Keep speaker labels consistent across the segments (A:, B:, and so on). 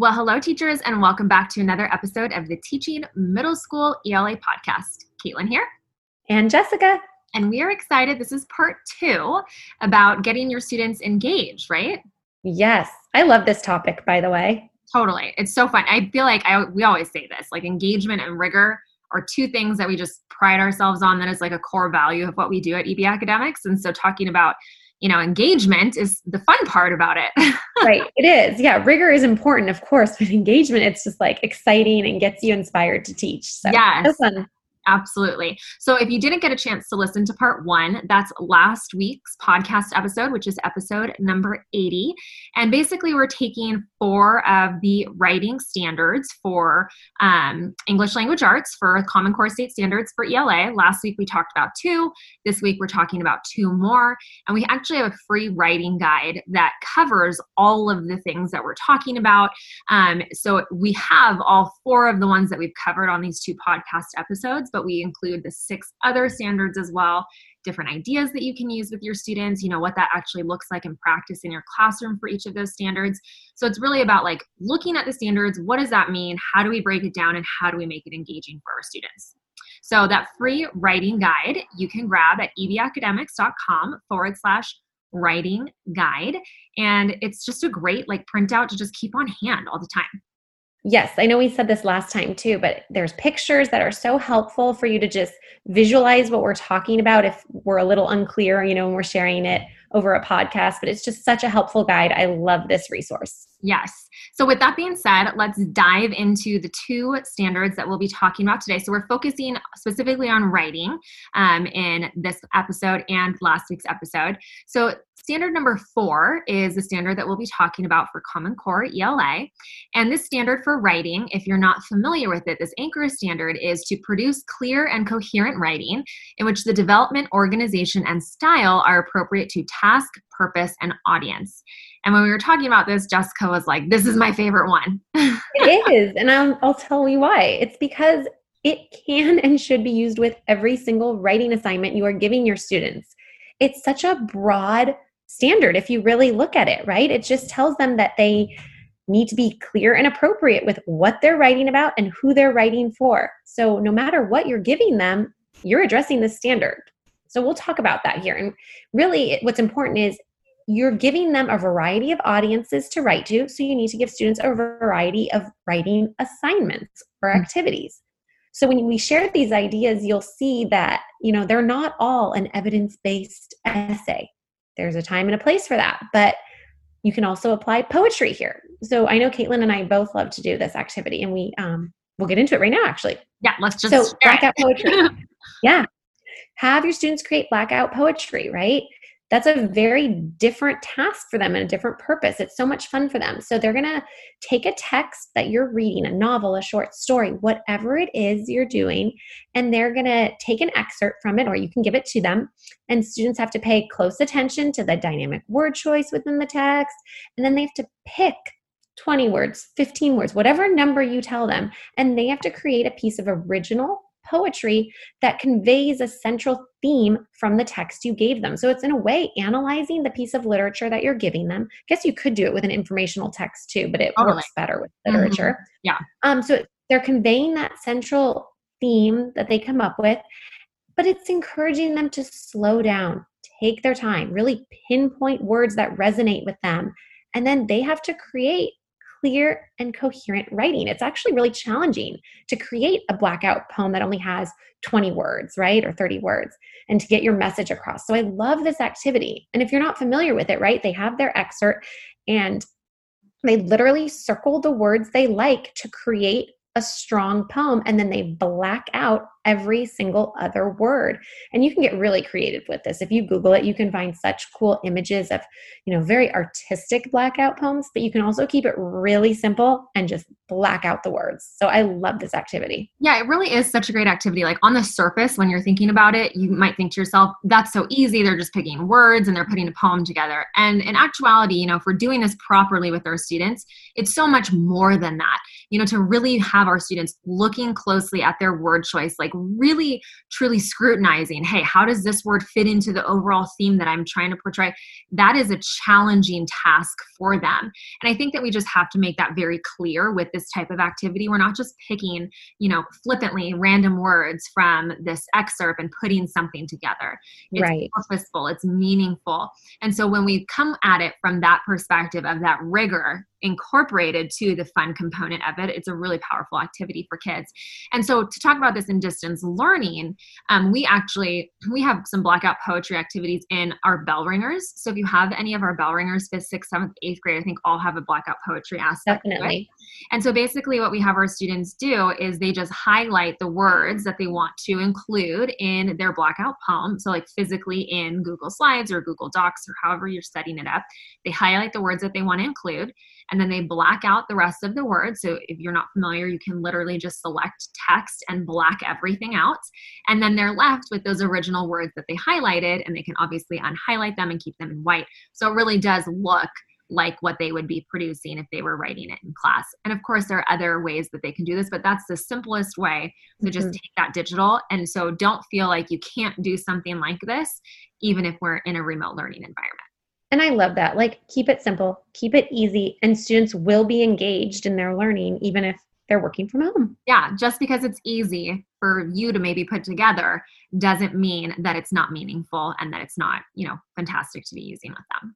A: Well, hello, teachers, and welcome back to another episode of the Teaching Middle School ELA podcast. Caitlin here.
B: And Jessica.
A: And we are excited. This is part two about getting your students engaged, right?
B: Yes. I love this topic, by the way.
A: Totally. It's so fun. I feel like I we always say this, like engagement and rigor are two things that we just pride ourselves on that is like a core value of what we do at EB Academics. And so talking about you know engagement is the fun part about it.
B: Right it is. Yeah rigor is important of course but engagement it's just like exciting and gets you inspired to teach
A: so. Yes. fun Absolutely. So if you didn't get a chance to listen to part one, that's last week's podcast episode, which is episode number 80. And basically, we're taking four of the writing standards for um, English language arts for Common Core State Standards for ELA. Last week, we talked about two. This week, we're talking about two more. And we actually have a free writing guide that covers all of the things that we're talking about. Um, so we have all four of the ones that we've covered on these two podcast episodes but we include the six other standards as well different ideas that you can use with your students you know what that actually looks like in practice in your classroom for each of those standards. So it's really about like looking at the standards what does that mean how do we break it down and how do we make it engaging for our students? So that free writing guide you can grab at ebacademics.com forward slash writing guide and it's just a great like printout to just keep on hand all the time
B: Yes, I know we said this last time too, but there's pictures that are so helpful for you to just visualize what we're talking about if we're a little unclear, you know, when we're sharing it over a podcast, but it's just such a helpful guide. I love this resource.
A: Yes. So, with that being said, let's dive into the two standards that we'll be talking about today. So, we're focusing specifically on writing um, in this episode and last week's episode. So, standard number four is the standard that we'll be talking about for Common Core ELA. And this standard for writing, if you're not familiar with it, this anchor standard is to produce clear and coherent writing in which the development, organization, and style are appropriate to task, purpose, and audience. And when we were talking about this, Jessica was like, This is my favorite one.
B: it is. And I'll, I'll tell you why. It's because it can and should be used with every single writing assignment you are giving your students. It's such a broad standard if you really look at it, right? It just tells them that they need to be clear and appropriate with what they're writing about and who they're writing for. So, no matter what you're giving them, you're addressing the standard. So, we'll talk about that here. And really, what's important is you're giving them a variety of audiences to write to. So you need to give students a variety of writing assignments or mm-hmm. activities. So when we share these ideas, you'll see that, you know, they're not all an evidence-based essay. There's a time and a place for that, but you can also apply poetry here. So I know Caitlin and I both love to do this activity and we um we'll get into it right now actually.
A: Yeah, let's just
B: So blackout poetry. yeah. Have your students create blackout poetry, right? That's a very different task for them and a different purpose. It's so much fun for them. So they're going to take a text that you're reading, a novel, a short story, whatever it is you're doing, and they're going to take an excerpt from it or you can give it to them. And students have to pay close attention to the dynamic word choice within the text. And then they have to pick 20 words, 15 words, whatever number you tell them. And they have to create a piece of original poetry that conveys a central theme from the text you gave them. So it's in a way analyzing the piece of literature that you're giving them. I guess you could do it with an informational text too, but it totally. works better with mm-hmm. literature.
A: Mm-hmm. Yeah.
B: Um, so they're conveying that central theme that they come up with, but it's encouraging them to slow down, take their time, really pinpoint words that resonate with them. And then they have to create clear and coherent writing. It's actually really challenging to create a blackout poem that only has 20 words, right? Or 30 words, and to get your message across. So I love this activity. And if you're not familiar with it, right, they have their excerpt and they literally circle the words they like to create a strong poem and then they black out every single other word. And you can get really creative with this. If you Google it, you can find such cool images of, you know, very artistic blackout poems, but you can also keep it really simple and just black out the words. So I love this activity.
A: Yeah, it really is such a great activity. Like on the surface, when you're thinking about it, you might think to yourself, that's so easy. They're just picking words and they're putting a poem together. And in actuality, you know, if we're doing this properly with our students, it's so much more than that. You know, to really have our students looking closely at their word choice, like really truly scrutinizing hey how does this word fit into the overall theme that i'm trying to portray? That is a challenging task for them. And i think that we just have to make that very clear with this type of activity. We're not just picking you know flippantly random words from this excerpt and putting something together. It's
B: right.
A: purposeful. It's meaningful. And so when we come at it from that perspective of that rigor incorporated to the fun component of it. It's a really powerful activity for kids. And so to talk about this in distance learning um, we actually we have some blackout poetry activities in our bell ringers. So if you have any of our bell ringers fifth sixth seventh eighth grade i think all have a blackout poetry aspect
B: definitely.
A: And so basically what we have our students do is they just highlight the words that they want to include in their blackout poem. So like physically in google slides or google docs or however you're setting it up they highlight the words that they want to include and then they black out the rest of the words. So if you're not familiar, you can literally just select text and black everything out. And then they're left with those original words that they highlighted, and they can obviously unhighlight them and keep them in white. So it really does look like what they would be producing if they were writing it in class. And of course, there are other ways that they can do this, but that's the simplest way to just mm-hmm. take that digital. And so don't feel like you can't do something like this, even if we're in a remote learning environment.
B: And I love that. Like, keep it simple, keep it easy, and students will be engaged in their learning, even if they're working from home.
A: Yeah, just because it's easy for you to maybe put together doesn't mean that it's not meaningful and that it's not, you know, fantastic to be using with them.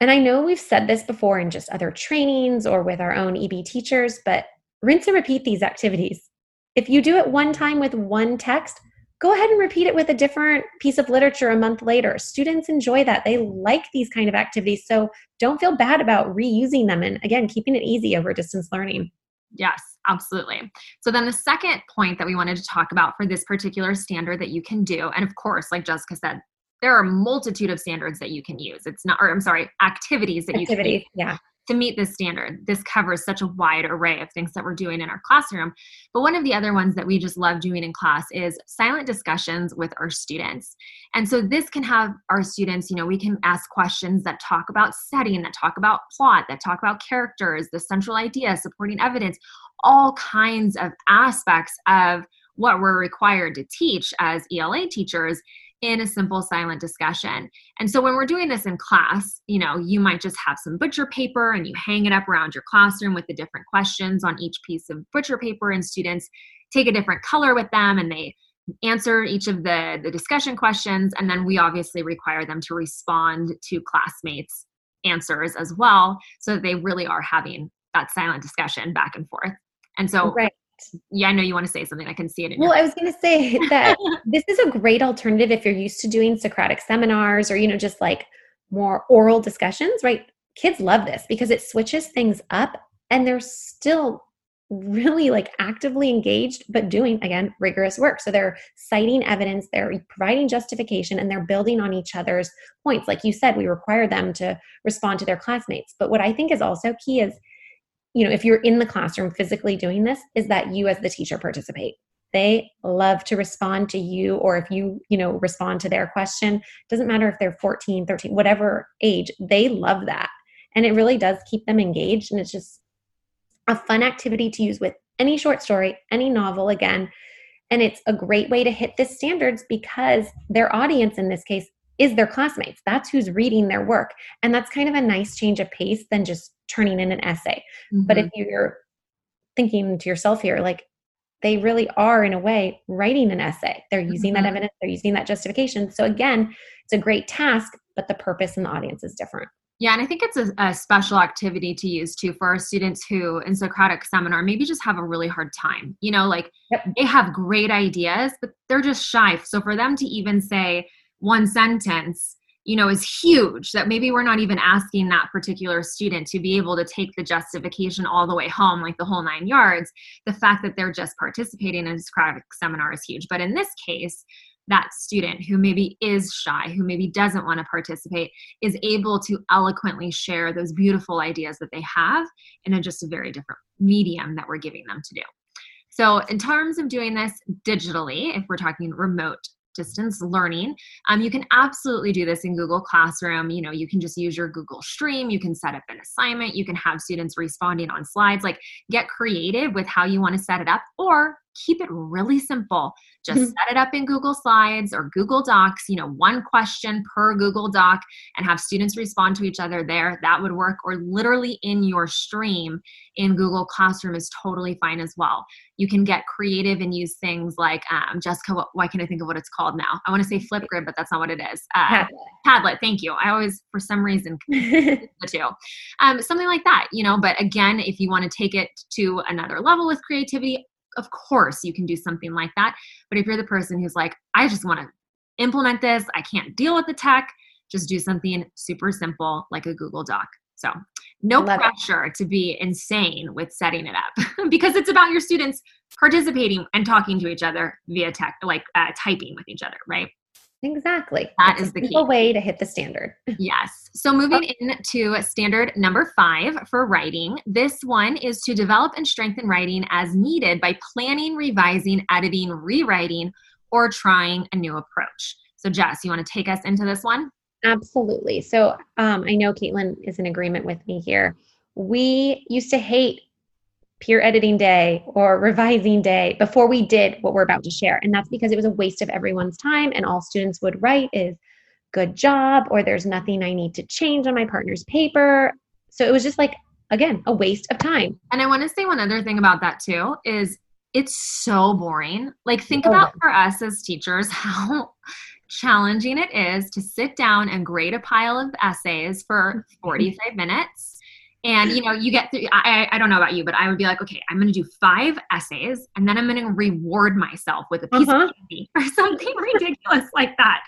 B: And I know we've said this before in just other trainings or with our own EB teachers, but rinse and repeat these activities. If you do it one time with one text, go ahead and repeat it with a different piece of literature a month later. Students enjoy that. They like these kind of activities. So don't feel bad about reusing them and again, keeping it easy over distance learning.
A: Yes, absolutely. So then the second point that we wanted to talk about for this particular standard that you can do, and of course, like Jessica said, there are a multitude of standards that you can use. It's not, or I'm sorry, activities that activities, you can
B: use. Yeah
A: to meet this standard. This covers such a wide array of things that we're doing in our classroom. But one of the other ones that we just love doing in class is silent discussions with our students. And so this can have our students, you know, we can ask questions that talk about setting, that talk about plot, that talk about characters, the central idea, supporting evidence, all kinds of aspects of what we're required to teach as ELA teachers in a simple silent discussion. And so when we're doing this in class, you know, you might just have some butcher paper and you hang it up around your classroom with the different questions on each piece of butcher paper and students take a different color with them and they answer each of the the discussion questions and then we obviously require them to respond to classmates answers as well so that they really are having that silent discussion back and forth and so right yeah, I know you want to say something. I can see it.
B: well, I was going to say that this is a great alternative if you're used to doing Socratic seminars or, you know, just like more oral discussions, right? Kids love this because it switches things up and they're still really like actively engaged, but doing again rigorous work. So they're citing evidence, they're providing justification, and they're building on each other's points. Like you said, we require them to respond to their classmates. But what I think is also key is you know, if you're in the classroom physically doing this, is that you as the teacher participate. They love to respond to you, or if you, you know, respond to their question. Doesn't matter if they're 14, 13, whatever age, they love that. And it really does keep them engaged. And it's just a fun activity to use with any short story, any novel, again. And it's a great way to hit the standards because their audience in this case is their classmates. That's who's reading their work. And that's kind of a nice change of pace than just turning in an essay. Mm-hmm. But if mm-hmm. you're thinking to yourself here, like they really are, in a way, writing an essay, they're using mm-hmm. that evidence, they're using that justification. So, again, it's a great task, but the purpose and the audience is different.
A: Yeah, and I think it's a, a, special activity to use too for our students who in Socratic seminar maybe just have a really hard time. You know, like yep. they have great ideas, but they're just shy. So for them to even say one sentence, you know is huge that maybe we're not even asking that particular student to be able to take the justification all the way home like the whole nine yards the fact that they're just participating in a seminar is huge but in this case that student who maybe is shy, who maybe doesn't want to participate, is able to eloquently share those beautiful ideas that they have in a just a very different medium that we're giving them to do. So, in terms of doing this digitally, if we're talking remote distance learning. Um, you can absolutely do this in Google Classroom. You know, you can just use your Google Stream. You can set up an assignment. You can have students responding on slides. Like, get creative with how you want to set it up, or keep it really simple. Just mm-hmm. set it up in Google Slides or Google Docs, you know, one question per Google Doc and have students respond to each other there. That would work. Or literally in your stream in Google Classroom is totally fine as well. You can get creative and use things like, um, Jessica, what, why can't I think of what it's called now? I want to say Flipgrid, but that's not what it is. Uh, Padlet. Padlet, thank you. I always, for some reason, the two. Um, something like that, you know, but again, if you want to take it to another level with creativity, of course you can do something like that. But if you're the person who's like, I just want to implement this, I can't deal with the tech, just do something super simple like a Google Doc. So, no Love pressure it. to be insane with setting it up because it's about your students participating and talking to each other via tech, like uh, typing with each other, right?
B: Exactly.
A: That it's is the key
B: way to hit the standard.
A: yes. So moving okay. into standard number five for writing, this one is to develop and strengthen writing as needed by planning, revising, editing, rewriting, or trying a new approach. So Jess, you want to take us into this one?
B: Absolutely. So um, I know Caitlin is in agreement with me here. We used to hate peer editing day or revising day before we did what we're about to share. And that's because it was a waste of everyone's time. And all students would write is good job, or there's nothing I need to change on my partner's paper. So it was just like, again, a waste of time.
A: And I want to say one other thing about that too is it's so boring. Like, think oh, about for us as teachers how challenging it is to sit down and grade a pile of essays for mm-hmm. 45 minutes and you know, you get through. I, I don't know about you, but I would be like, okay, I'm going to do five essays, and then I'm going to reward myself with a piece uh-huh. of candy or something ridiculous like that.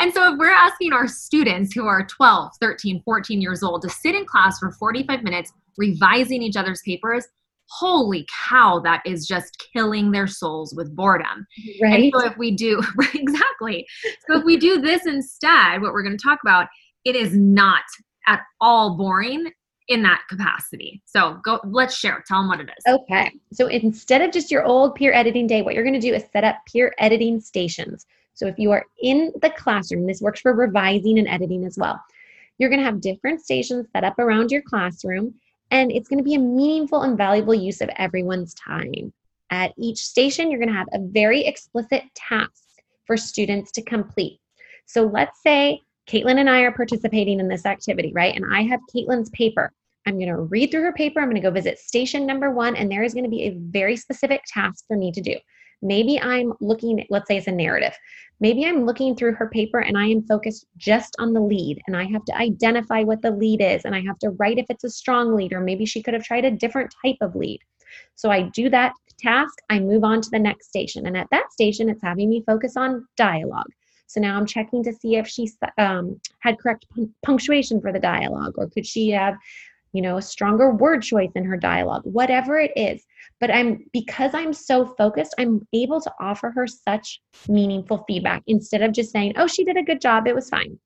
A: And so, if we're asking our students who are 12, 13, 14 years old to sit in class for 45 minutes revising each other's papers, holy cow, that is just killing their souls with boredom. Right. And so if we do exactly, so if we do this instead, what we're going to talk about, it is not at all boring in that capacity. So go, let's share. Tell them what it is.
B: Okay. So instead of just your old peer editing day, what you're going to do is set up peer editing stations. So if you are in the classroom, this works for revising and editing as well. You're going to have different stations set up around your classroom, and it's going to be a meaningful and valuable use of everyone's time. At each station, you're going to have a very explicit task for students to complete. So let's say Caitlin and I are participating in this activity, right? And I have Caitlin's paper. I'm going to read through her paper. I'm going to go visit station number one, and there is going to be a very specific task for me to do. Maybe I'm looking, let's say it's a narrative. Maybe I'm looking through her paper and I am focused just on the lead and I have to identify what the lead is and I have to write if it's a strong lead or maybe she could have tried a different type of lead. So I do that task, I move on to the next station. And at that station, it's having me focus on dialogue. So now I'm checking to see if she um, had correct punctuation for the dialogue or could she have you know, a stronger word choice in her dialogue, whatever it is. But I'm because I'm so focused, I'm able to offer her such meaningful feedback instead of just saying, oh, she did a good job, it was fine.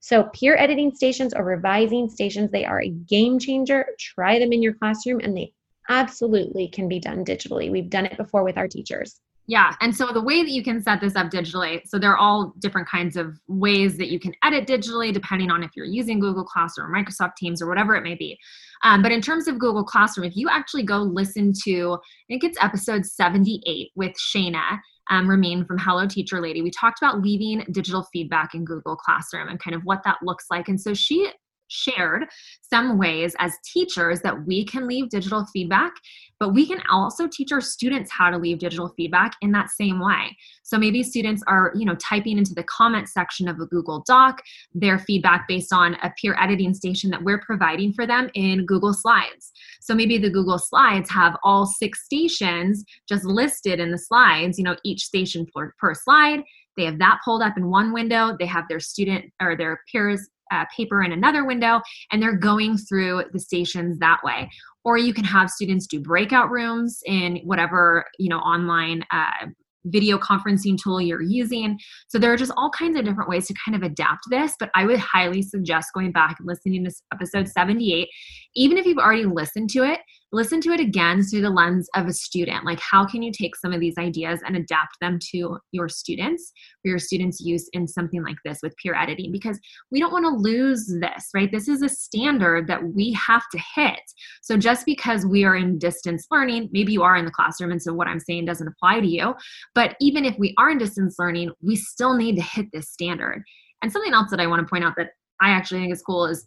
B: So, peer editing stations or revising stations, they are a game changer. Try them in your classroom, and they absolutely can be done digitally. We've done it before with our teachers.
A: Yeah. And so the way that you can set this up digitally, so there are all different kinds of ways that you can edit digitally, depending on if you're using Google Classroom or Microsoft Teams or whatever it may be. Um, but in terms of Google Classroom, if you actually go listen to, I think it's episode 78 with Shana um, Ramin from Hello Teacher Lady, we talked about leaving digital feedback in Google Classroom and kind of what that looks like. And so she shared some ways as teachers that we can leave digital feedback, but we can also teach our students how to leave digital feedback in that same way. So maybe students are, you know, typing into the comment section of a Google Doc their feedback based on a peer editing station that we're providing for them in Google Slides. So maybe the Google Slides have all six stations just listed in the slides, you know, each station per, per slide. They have that pulled up in one window. They have their student or their peers uh, paper in another window and they're going through the stations that way or you can have students do breakout rooms in whatever you know online uh, video conferencing tool you're using. So there are just all kinds of different ways to kind of adapt this, but I would highly suggest going back and listening to episode 78. Even if you've already listened to it, listen to it again through the lens of a student. Like, how can you take some of these ideas and adapt them to your students for your students' use in something like this with peer editing? Because we don't want to lose this, right? This is a standard that we have to hit. So, just because we are in distance learning, maybe you are in the classroom, and so what I'm saying doesn't apply to you. But even if we are in distance learning, we still need to hit this standard. And something else that I want to point out that I actually think is cool is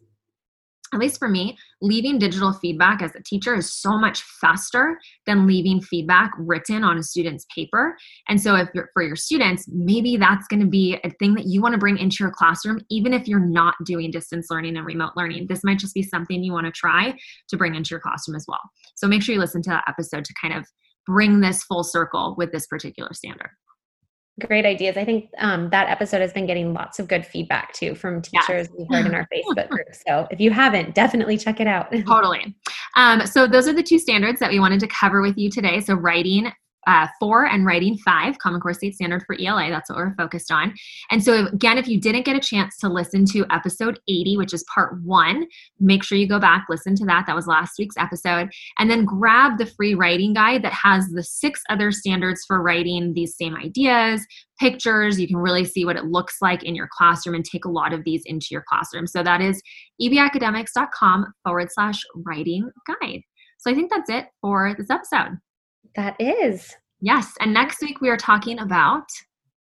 A: at least for me, leaving digital feedback as a teacher is so much faster than leaving feedback written on a student's paper. And so, if for your students, maybe that's going to be a thing that you want to bring into your classroom, even if you're not doing distance learning and remote learning. This might just be something you want to try to bring into your classroom as well. So, make sure you listen to that episode to kind of bring this full circle with this particular standard
B: great ideas. I think um, that episode has been getting lots of good feedback too from teachers yes. we heard in our Facebook group. So if you haven't, definitely check it out.
A: totally. Um, so those are the two standards that we wanted to cover with you today. So writing uh, four and writing five, Common Core State Standard for ELA. That's what we're focused on. And so, again, if you didn't get a chance to listen to episode 80, which is part one, make sure you go back, listen to that. That was last week's episode. And then grab the free writing guide that has the six other standards for writing these same ideas, pictures. You can really see what it looks like in your classroom and take a lot of these into your classroom. So that is ebacademics.com forward slash writing guide. So I think that's it for this episode.
B: That is.
A: Yes. And next week we are talking about.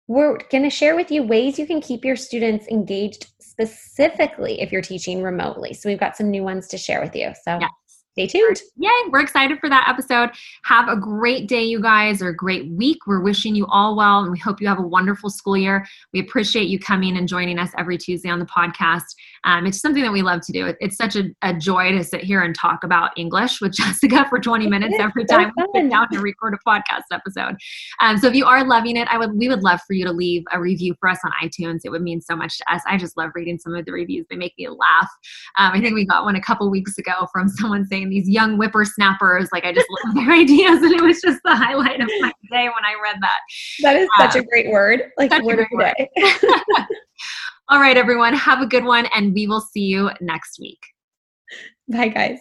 B: We're going to share with you ways you can keep your students engaged specifically if you're teaching remotely. So we've got some new ones to share with you. So yes stay tuned.
A: Yay, we're excited for that episode. Have a great day, you guys, or a great week. We're wishing you all well, and we hope you have a wonderful school year. We appreciate you coming and joining us every Tuesday on the podcast. Um, it's something that we love to do. It's such a, a, joy to sit here and talk about English with Jessica for 20 minutes every time so we sit down to record a podcast episode. Um, so if you are loving it, I would we would love for you to leave a review for us on iTunes. It would mean so much to us. I just love reading some of the reviews. They make me laugh. Um, I think we got one a couple weeks ago from someone saying these young whippersnappers. Like I just love their ideas, and it was just the highlight of my day when I read that.
B: That is such a um, great word. Like word of the day.
A: All right, everyone, have a good one, and we will see you next week.
B: Bye, guys.